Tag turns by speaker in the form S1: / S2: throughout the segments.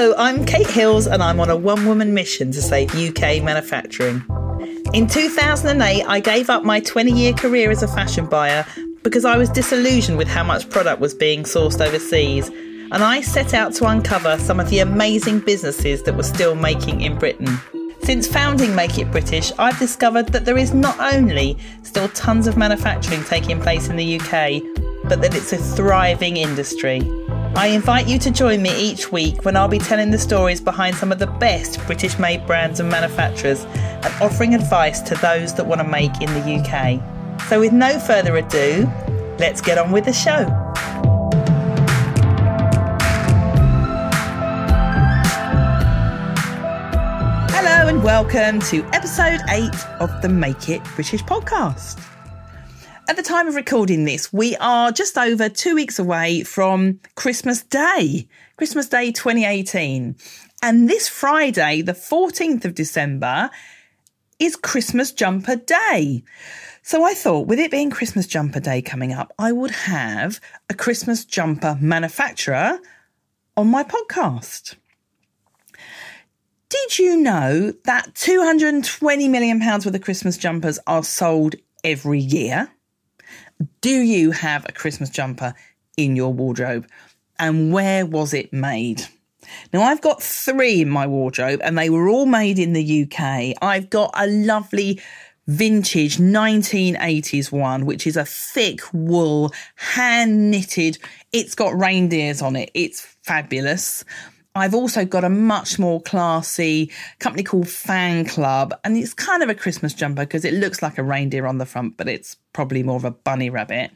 S1: Hello, I'm Kate Hills and I'm on a one woman mission to save UK manufacturing. In 2008, I gave up my 20 year career as a fashion buyer because I was disillusioned with how much product was being sourced overseas, and I set out to uncover some of the amazing businesses that were still making in Britain. Since founding Make It British, I've discovered that there is not only still tons of manufacturing taking place in the UK, but that it's a thriving industry. I invite you to join me each week when I'll be telling the stories behind some of the best British made brands and manufacturers and offering advice to those that want to make in the UK. So, with no further ado, let's get on with the show. Hello, and welcome to episode 8 of the Make It British podcast. At the time of recording this, we are just over two weeks away from Christmas Day, Christmas Day 2018. And this Friday, the 14th of December, is Christmas Jumper Day. So I thought, with it being Christmas Jumper Day coming up, I would have a Christmas jumper manufacturer on my podcast. Did you know that 220 million pounds worth of Christmas jumpers are sold every year? Do you have a Christmas jumper in your wardrobe? And where was it made? Now, I've got three in my wardrobe and they were all made in the UK. I've got a lovely vintage 1980s one, which is a thick wool, hand knitted. It's got reindeers on it. It's fabulous. I've also got a much more classy company called Fan Club, and it's kind of a Christmas jumper because it looks like a reindeer on the front, but it's probably more of a bunny rabbit.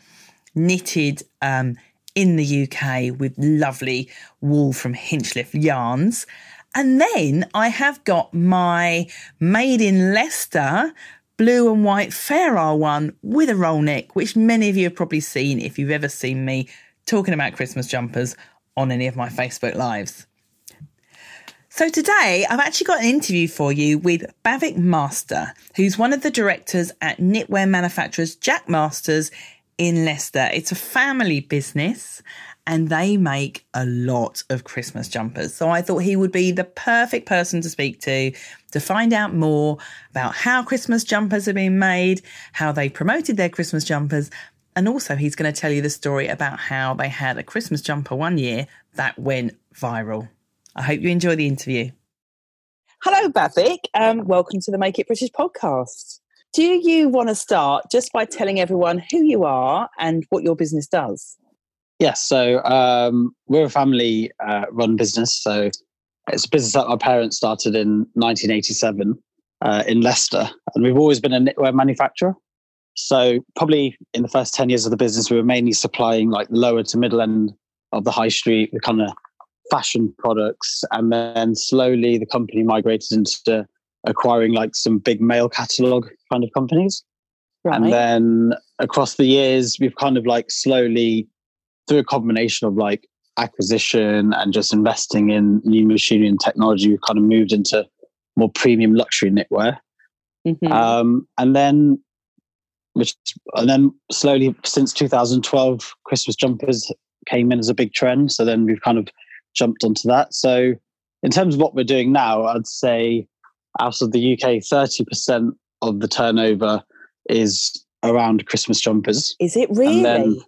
S1: Knitted um, in the UK with lovely wool from Hinchliffe yarns. And then I have got my made in Leicester blue and white Fair Isle one with a roll neck, which many of you have probably seen if you've ever seen me talking about Christmas jumpers on any of my Facebook lives. So today I've actually got an interview for you with Bhavik Master, who's one of the directors at knitwear manufacturers Jack Masters in Leicester. It's a family business and they make a lot of Christmas jumpers. So I thought he would be the perfect person to speak to to find out more about how Christmas jumpers are being made, how they promoted their Christmas jumpers, and also he's going to tell you the story about how they had a Christmas jumper one year that went viral. I hope you enjoy the interview. Hello, Bhavik. Um, welcome to the Make It British podcast. Do you want to start just by telling everyone who you are and what your business does?
S2: Yes, so um, we're a family uh, run business. So it's a business that our parents started in 1987 uh, in Leicester, and we've always been a knitwear manufacturer. So probably in the first 10 years of the business, we were mainly supplying like lower to middle end of the high street, the kind of fashion products. And then slowly the company migrated into acquiring like some big mail catalog kind of companies. Right. And then across the years, we've kind of like slowly, through a combination of like acquisition and just investing in new machinery and technology, we've kind of moved into more premium luxury knitwear. Mm-hmm. Um, and then, which, and then slowly since 2012, Christmas jumpers came in as a big trend. So then we've kind of jumped onto that. So, in terms of what we're doing now, I'd say out of the UK, 30% of the turnover is around Christmas jumpers.
S1: Is it really? Then,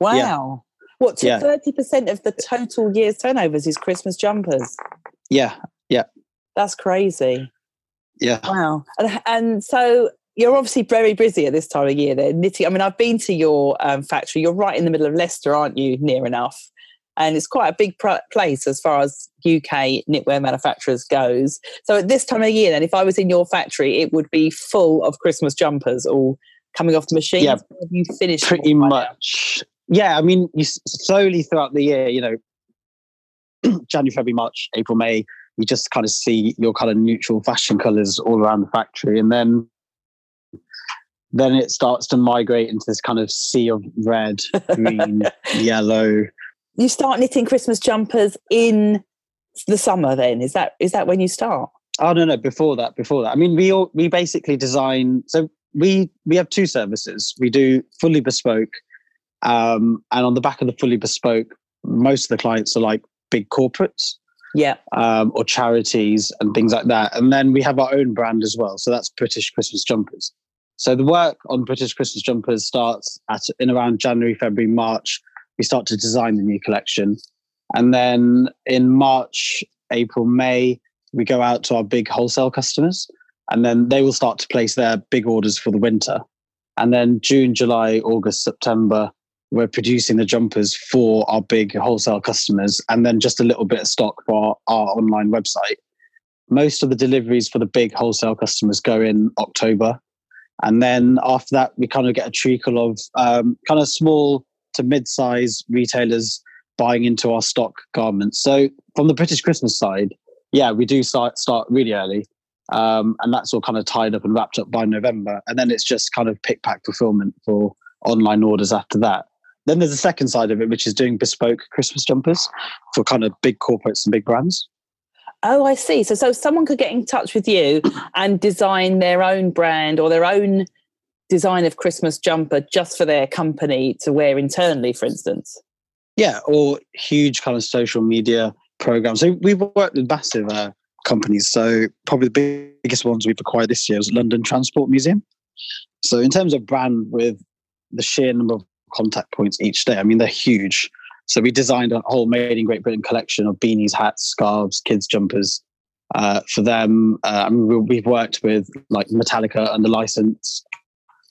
S1: wow. Yeah. What, so yeah. 30% of the total year's turnovers is Christmas jumpers?
S2: Yeah, yeah.
S1: That's crazy.
S2: Yeah.
S1: Wow. And, and so you're obviously very busy at this time of year. They're knitting. I mean, I've been to your um, factory. You're right in the middle of Leicester, aren't you? Near enough and it's quite a big pr- place as far as UK knitwear manufacturers goes. So at this time of year, then, if I was in your factory, it would be full of Christmas jumpers all coming off the machine. Yeah, Have you finished
S2: pretty much. Yeah, I mean, you slowly throughout the year, you know, January, February, March, April, May, you just kind of see your kind of neutral fashion colors all around the factory, and then then it starts to migrate into this kind of sea of red, green, yellow,
S1: you start knitting Christmas jumpers in the summer. Then is that is that when you start?
S2: Oh no, no, before that, before that. I mean, we all we basically design. So we we have two services. We do fully bespoke, um, and on the back of the fully bespoke, most of the clients are like big corporates.
S1: yeah,
S2: um, or charities and things like that. And then we have our own brand as well. So that's British Christmas Jumpers. So the work on British Christmas Jumpers starts at in around January, February, March. We start to design the new collection. And then in March, April, May, we go out to our big wholesale customers and then they will start to place their big orders for the winter. And then June, July, August, September, we're producing the jumpers for our big wholesale customers and then just a little bit of stock for our, our online website. Most of the deliveries for the big wholesale customers go in October. And then after that, we kind of get a trickle of um, kind of small to mid size retailers buying into our stock garments. So from the British Christmas side, yeah, we do start, start really early. Um, and that's all kind of tied up and wrapped up by November. And then it's just kind of pick pack fulfillment for online orders after that. Then there's a second side of it, which is doing bespoke Christmas jumpers for kind of big corporates and big brands.
S1: Oh, I see. So, so someone could get in touch with you and design their own brand or their own design of Christmas jumper just for their company to wear internally, for instance.
S2: Yeah, or huge kind of social media programs. So we've worked with massive uh, companies. So probably the biggest ones we've acquired this year is London Transport Museum. So in terms of brand, with the sheer number of contact points each day, I mean they're huge. So we designed a whole made in Great Britain collection of beanies, hats, scarves, kids jumpers uh, for them. Uh, I mean, we've worked with like Metallica under license.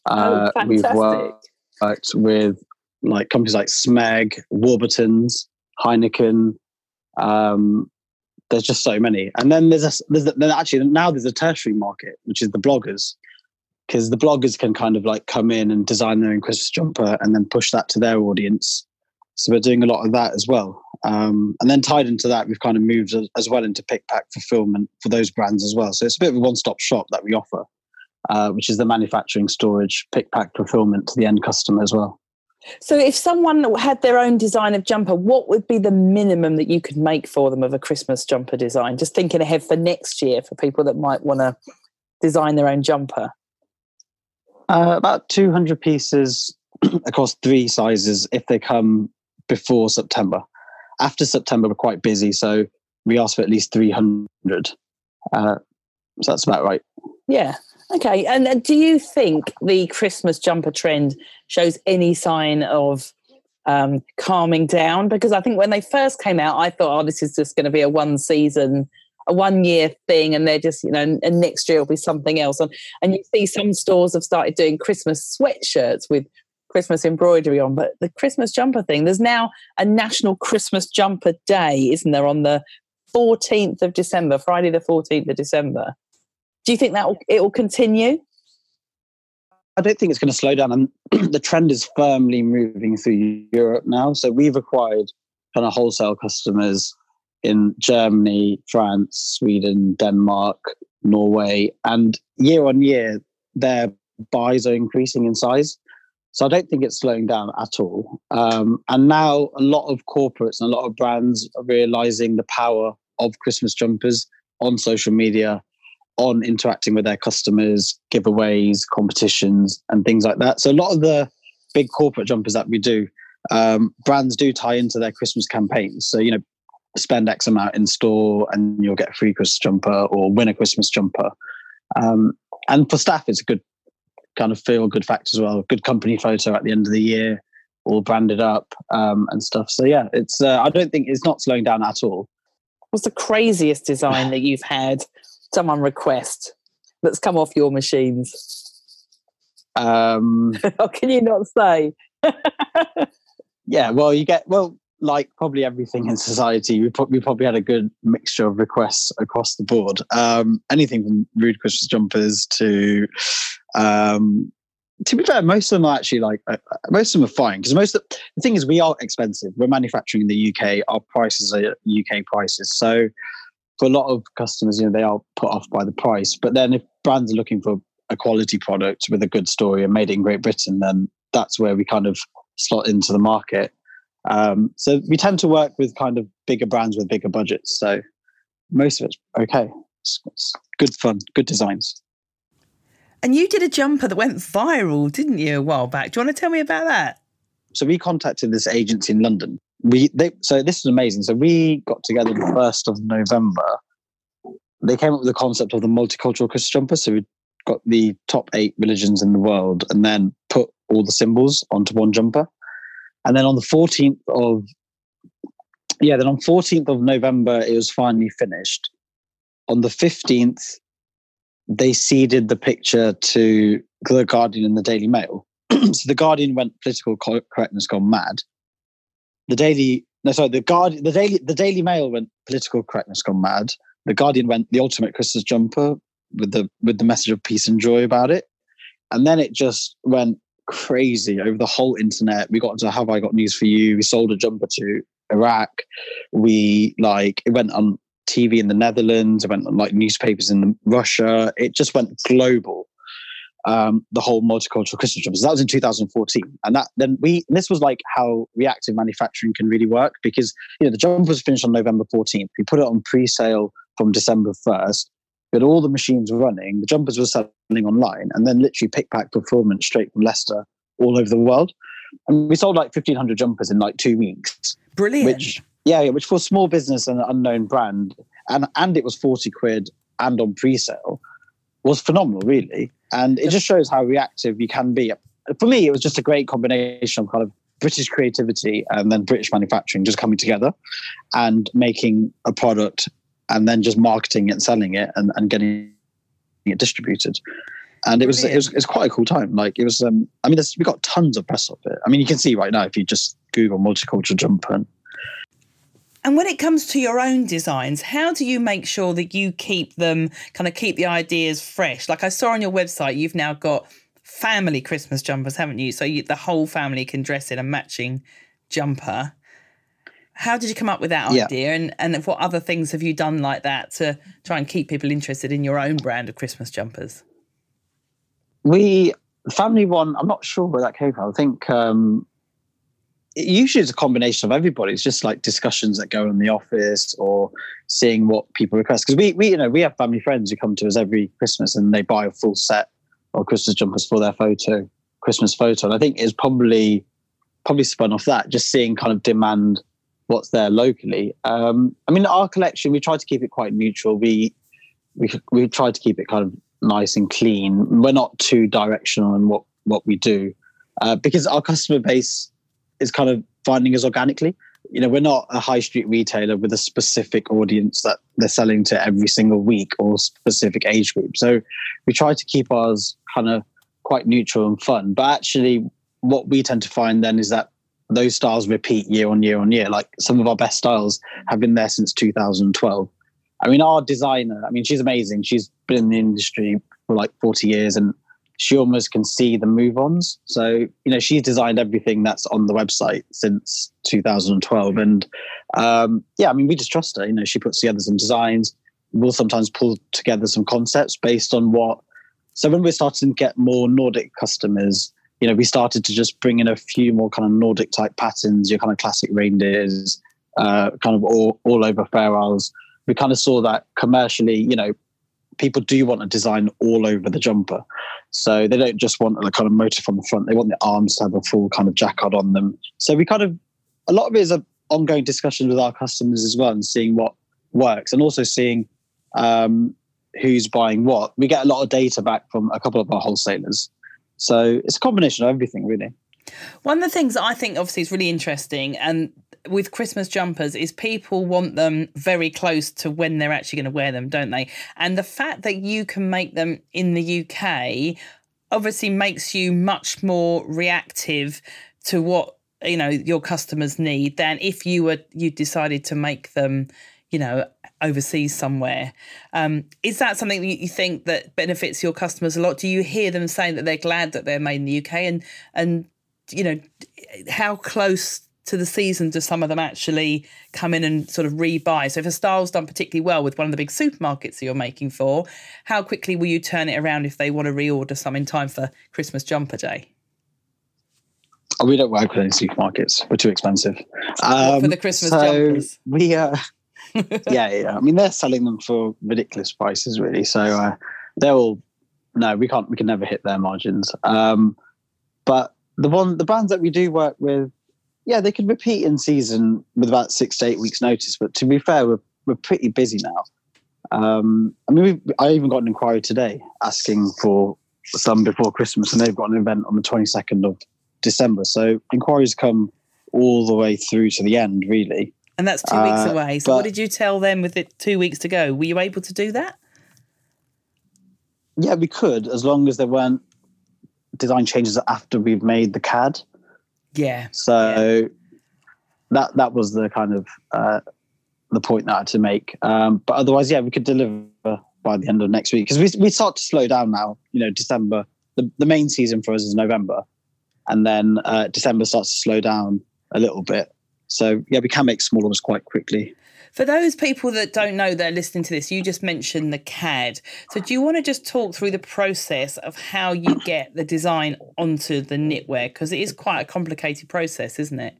S1: Uh, oh,
S2: we've worked, worked with like companies like Smeg, Warburtons, Heineken. Um, there's just so many, and then there's a, there's a, then actually now there's a tertiary market, which is the bloggers, because the bloggers can kind of like come in and design their own Christmas jumper and then push that to their audience. So we're doing a lot of that as well. Um, and then tied into that, we've kind of moved as well into pick pack fulfillment for those brands as well. So it's a bit of a one stop shop that we offer, uh, which is the manufacturing, storage, pick pack fulfillment to the end customer as well.
S1: So, if someone had their own design of jumper, what would be the minimum that you could make for them of a Christmas jumper design? Just thinking ahead for next year for people that might want to design their own jumper.
S2: Uh, about 200 pieces across three sizes if they come before September. After September, we're quite busy, so we ask for at least 300. Uh, so that's about right.
S1: Yeah. Okay. And do you think the Christmas jumper trend shows any sign of um, calming down? Because I think when they first came out, I thought, oh, this is just going to be a one season, a one year thing, and they're just, you know, and next year will be something else. And, and you see some stores have started doing Christmas sweatshirts with Christmas embroidery on. But the Christmas jumper thing, there's now a National Christmas Jumper Day, isn't there, on the 14th of December, Friday the 14th of December. Do you think that it will continue?
S2: I don't think it's going to slow down. And the trend is firmly moving through Europe now. So we've acquired kind of wholesale customers in Germany, France, Sweden, Denmark, Norway, and year on year, their buys are increasing in size. So I don't think it's slowing down at all. Um, and now a lot of corporates and a lot of brands are realizing the power of Christmas jumpers on social media, on interacting with their customers, giveaways, competitions, and things like that. So a lot of the big corporate jumpers that we do, um, brands do tie into their Christmas campaigns. So you know, spend X amount in store and you'll get a free Christmas jumper or win a Christmas jumper. Um, and for staff, it's a good kind of feel good fact as well. Good company photo at the end of the year, all branded up um, and stuff. So yeah, it's. Uh, I don't think it's not slowing down at all.
S1: What's the craziest design that you've had someone request that's come off your machines?
S2: Um,
S1: or can you not say?
S2: yeah, well, you get well like probably everything in society, we, pro- we probably had a good mixture of requests across the board. Um, anything from rude Christmas jumpers to, um, to be fair, most of them are actually like uh, uh most of them are fine because most of the thing is we are expensive. We're manufacturing in the UK. Our prices are UK prices, so for a lot of customers, you know, they are put off by the price. But then if brands are looking for a quality product with a good story and made in Great Britain, then that's where we kind of slot into the market. Um, so we tend to work with kind of bigger brands with bigger budgets. So most of it's okay. It's, it's good fun, good designs.
S1: And you did a jumper that went viral, didn't you, a while back? Do you want to tell me about that?
S2: So we contacted this agency in London. We they so this is amazing. So we got together the first of November. They came up with the concept of the multicultural Christmas jumper. So we got the top eight religions in the world and then put all the symbols onto one jumper. And then on the 14th of yeah, then on 14th of November it was finally finished. On the 15th, they seeded the picture to the Guardian and the Daily Mail. so the Guardian went political correctness gone mad. The Daily no sorry the Guardian the Daily the Daily Mail went political correctness gone mad. The Guardian went the ultimate Christmas jumper with the with the message of peace and joy about it. And then it just went crazy over the whole internet. We got into Have I Got News for You? We sold a jumper to Iraq. We like it went on TV in the Netherlands. It went on like newspapers in Russia. It just went global. Um, the whole multicultural Christmas jumpers. That was in 2014, and that then we this was like how reactive manufacturing can really work because you know the jumper was finished on November 14th. We put it on pre-sale from December 1st. We had all the machines running. The jumpers were selling online, and then literally pick pack fulfillment straight from Leicester all over the world. And we sold like 1,500 jumpers in like two weeks.
S1: Brilliant.
S2: Which yeah, which for a small business and an unknown brand, and and it was 40 quid and on pre-sale, was phenomenal, really. And it just shows how reactive you can be. For me, it was just a great combination of kind of British creativity and then British manufacturing just coming together and making a product and then just marketing it and selling it and, and getting it distributed. And it was, it was it was quite a cool time. Like it was, um, I mean, we got tons of press of it. I mean, you can see right now if you just Google multicultural jumper and
S1: and when it comes to your own designs, how do you make sure that you keep them kind of keep the ideas fresh? Like I saw on your website, you've now got family Christmas jumpers, haven't you? So you, the whole family can dress in a matching jumper. How did you come up with that
S2: yeah.
S1: idea? And and what other things have you done like that to try and keep people interested in your own brand of Christmas jumpers?
S2: We family one, I'm not sure where that came from. I think um, usually it's a combination of everybody. It's just like discussions that go on in the office or seeing what people request. Because we, we, you know, we have family friends who come to us every Christmas and they buy a full set of Christmas jumpers for their photo, Christmas photo. And I think it's probably probably spun off that, just seeing kind of demand what's there locally. Um, I mean, our collection, we try to keep it quite neutral. We we we try to keep it kind of nice and clean. We're not too directional in what what we do uh, because our customer base is kind of finding us organically. You know, we're not a high street retailer with a specific audience that they're selling to every single week or specific age group. So we try to keep ours kind of quite neutral and fun. But actually, what we tend to find then is that those styles repeat year on year on year. Like some of our best styles have been there since 2012. I mean, our designer, I mean, she's amazing. She's been in the industry for like 40 years and she almost can see the move ons. So, you know, she's designed everything that's on the website since 2012. And um, yeah, I mean, we just trust her. You know, she puts together some designs. We'll sometimes pull together some concepts based on what. So when we're starting to get more Nordic customers, you know, we started to just bring in a few more kind of Nordic type patterns, your kind of classic reindeers, uh, kind of all, all over Fair Isles. We kind of saw that commercially, you know, people do want a design all over the jumper. So they don't just want a kind of motif on the front; they want the arms to have a full kind of jacquard on them. So we kind of a lot of it is an ongoing discussion with our customers as well, and seeing what works, and also seeing um, who's buying what. We get a lot of data back from a couple of our wholesalers, so it's a combination of everything, really.
S1: One of the things I think obviously is really interesting, and with Christmas jumpers is people want them very close to when they're actually going to wear them, don't they? And the fact that you can make them in the UK obviously makes you much more reactive to what you know your customers need than if you were you decided to make them you know overseas somewhere. Um, is that something that you think that benefits your customers a lot? Do you hear them saying that they're glad that they're made in the uk and and you know how close to the season do some of them actually come in and sort of rebuy? So if a style's done particularly well with one of the big supermarkets that you're making for, how quickly will you turn it around if they want to reorder some in time for Christmas jumper day?
S2: Oh, we don't work with any supermarkets. We're too expensive. Um,
S1: for the Christmas
S2: so
S1: jumpers.
S2: We uh yeah, yeah. I mean they're selling them for ridiculous prices really. So uh, they're all no, we can't we can never hit their margins. Um, but the one the brands that we do work with yeah, they could repeat in season with about six to eight weeks' notice. But to be fair, we're we're pretty busy now. Um, I mean, I even got an inquiry today asking for some before Christmas, and they've got an event on the twenty second of December. So inquiries come all the way through to the end, really.
S1: And that's two weeks
S2: Uh,
S1: away. So, what did you tell them with it two weeks to go? Were you able to do that?
S2: Yeah, we could, as long as there weren't design changes after we've made the CAD.
S1: Yeah.
S2: So that that was the kind of uh, the point that I had to make. Um, but otherwise, yeah, we could deliver by the end of next week because we we start to slow down now. You know, December the, the main season for us is November, and then uh, December starts to slow down a little bit. So yeah, we can make small orders quite quickly.
S1: For those people that don't know that are listening to this, you just mentioned the CAD. So, do you want to just talk through the process of how you get the design onto the knitwear? Because it is quite a complicated process, isn't it?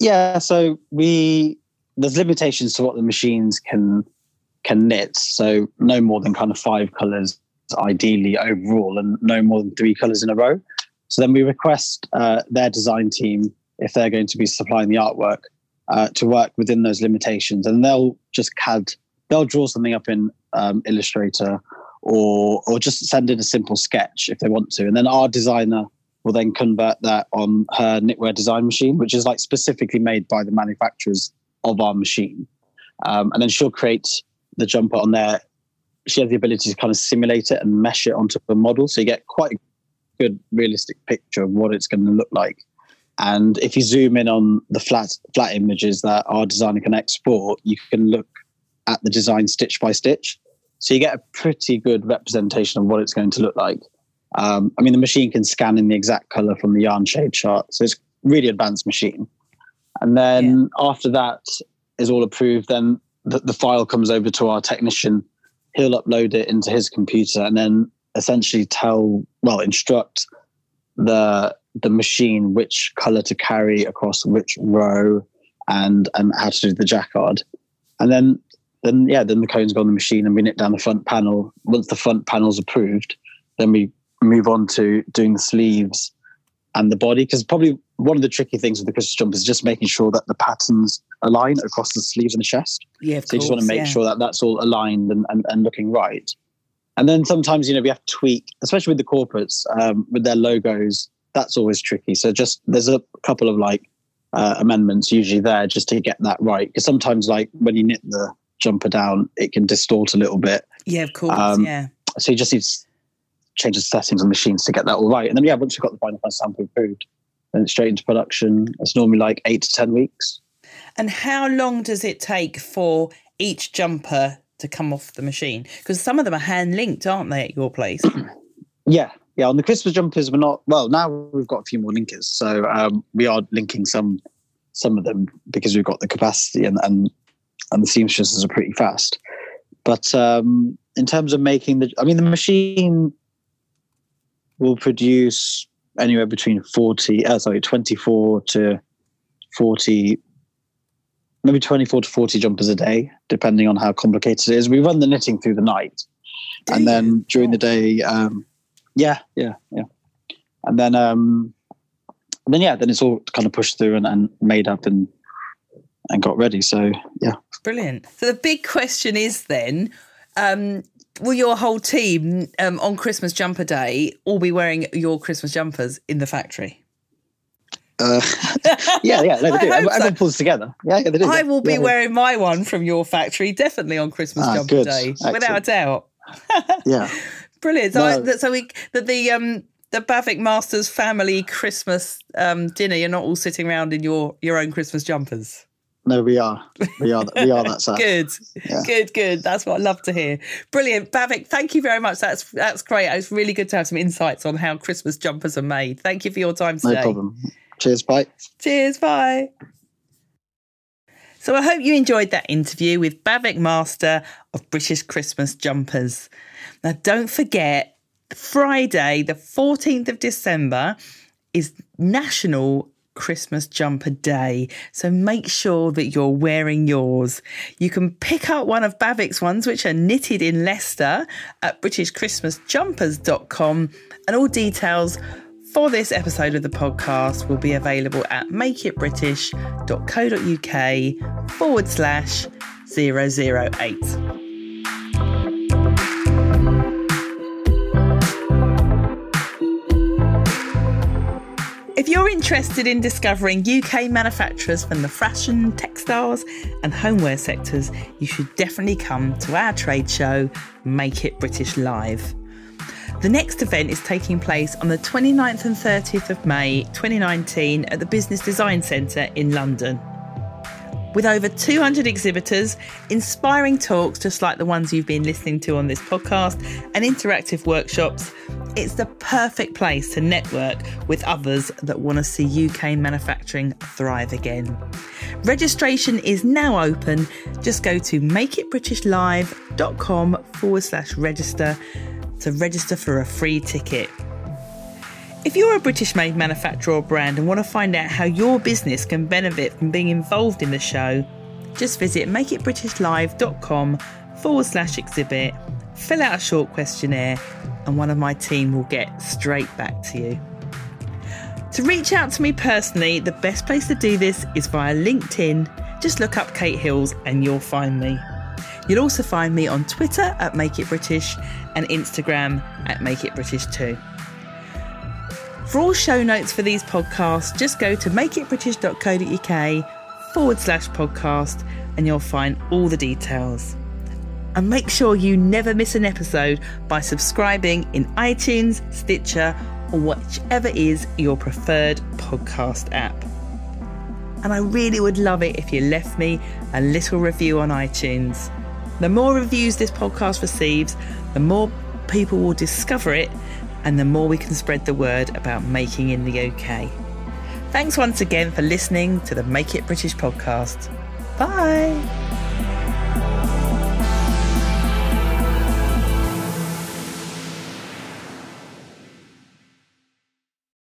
S2: Yeah, so we there's limitations to what the machines can can knit. So no more than kind of five colors ideally overall, and no more than three colors in a row. So then we request uh, their design team if they're going to be supplying the artwork uh, to work within those limitations, and they'll just CAD. They'll draw something up in um, Illustrator, or or just send in a simple sketch if they want to, and then our designer will then convert that on her knitwear design machine, which is like specifically made by the manufacturers of our machine. Um, and then she'll create the jumper on there. She has the ability to kind of simulate it and mesh it onto a model. So you get quite a good realistic picture of what it's going to look like. And if you zoom in on the flat flat images that our designer can export, you can look at the design stitch by stitch. So you get a pretty good representation of what it's going to look like. Um, I mean, the machine can scan in the exact color from the yarn shade chart, so it's really advanced machine. And then after that is all approved, then the, the file comes over to our technician. He'll upload it into his computer and then essentially tell, well, instruct the the machine which color to carry across which row and and how to do the jacquard. And then then yeah, then the cones go on the machine and we knit down the front panel. Once the front panel's approved, then we move on to doing the sleeves and the body because probably one of the tricky things with the Christmas jumper is just making sure that the patterns align across the sleeves and the chest.
S1: Yeah,
S2: So you just want to make
S1: yeah.
S2: sure that that's all aligned and, and, and looking right. And then sometimes, you know, we have to tweak, especially with the corporates, um, with their logos. That's always tricky. So just there's a couple of like uh, amendments usually there just to get that right. Because sometimes, like when you knit the jumper down, it can distort a little bit.
S1: Yeah, of course.
S2: Um,
S1: yeah.
S2: So you just need to change the settings on machines to get that all right. And then, yeah, once you've got the final sample approved, then it's straight into production. It's normally like eight to 10 weeks.
S1: And how long does it take for each jumper to come off the machine? Because some of them are hand linked, aren't they, at your place?
S2: Yeah, yeah. On the Christmas jumpers, we're not. Well, now we've got a few more linkers, so um, we are linking some some of them because we've got the capacity and and and the seamstresses are pretty fast. But um, in terms of making the, I mean, the machine will produce anywhere between forty, uh, sorry, twenty four to forty. Maybe 24 to 40 jumpers a day, depending on how complicated it is. We run the knitting through the night. And then during the day, um, yeah, yeah, yeah. And then, um, and then yeah, then it's all kind of pushed through and, and made up and and got ready. So yeah,
S1: Brilliant. So the big question is then, um, will your whole team um, on Christmas jumper day all be wearing your Christmas jumpers in the factory?
S2: uh, yeah, yeah. No, they do. Everyone
S1: so.
S2: pulls together. Yeah, yeah, they do.
S1: I will be
S2: Yeah,
S1: wearing my one from your factory definitely on Christmas
S2: Ah,
S1: jumper
S2: good.
S1: day, without a doubt.
S2: Yeah,
S1: Brilliant. So, I,
S2: No.
S1: that, so we that the um the Bhavik Masters family Christmas um dinner, you're not all sitting around in your your own Christmas jumpers.
S2: no, we are, we are, we are that sad.
S1: Good,
S2: Yeah.
S1: good, good. That's what I love to hear. Brilliant, Bhavik. Thank you very much. That's that's great. It's really good to have some insights on how Christmas jumpers are made. Thank you for your time today.
S2: No problem. Cheers, bye.
S1: Cheers. Bye. So I hope you enjoyed that interview with Bhavik Master of British Christmas Jumpers. Now, don't forget, Friday, the 14th of December, is National Christmas Jumper Day. So make sure that you're wearing yours. You can pick up one of Bhavik's ones, which are knitted in Leicester at BritishChristmasJumpers.com, and all details for this episode of the podcast will be available at makeitbritish.co.uk forward slash 008. If you're interested in discovering UK manufacturers from the fashion, textiles, and homeware sectors, you should definitely come to our trade show, Make It British Live. The next event is taking place on the 29th and 30th of May 2019 at the Business Design Centre in London. With over 200 exhibitors, inspiring talks just like the ones you've been listening to on this podcast, and interactive workshops, it's the perfect place to network with others that want to see UK manufacturing thrive again. Registration is now open. Just go to makeitbritishlive.com forward slash register to register for a free ticket. If you're a British made manufacturer or brand and want to find out how your business can benefit from being involved in the show, just visit makeitbritishlive.com forward slash exhibit, fill out a short questionnaire, and one of my team will get straight back to you. To reach out to me personally, the best place to do this is via LinkedIn. Just look up Kate Hills and you'll find me. You'll also find me on Twitter at Make It British and Instagram at Make It British too. For all show notes for these podcasts, just go to makeitbritish.co.uk forward slash podcast and you'll find all the details. And make sure you never miss an episode by subscribing in iTunes, Stitcher, or whichever is your preferred podcast app. And I really would love it if you left me a little review on iTunes. The more reviews this podcast receives, the more people will discover it and the more we can spread the word about making in the UK. Thanks once again for listening to the Make It British podcast. Bye.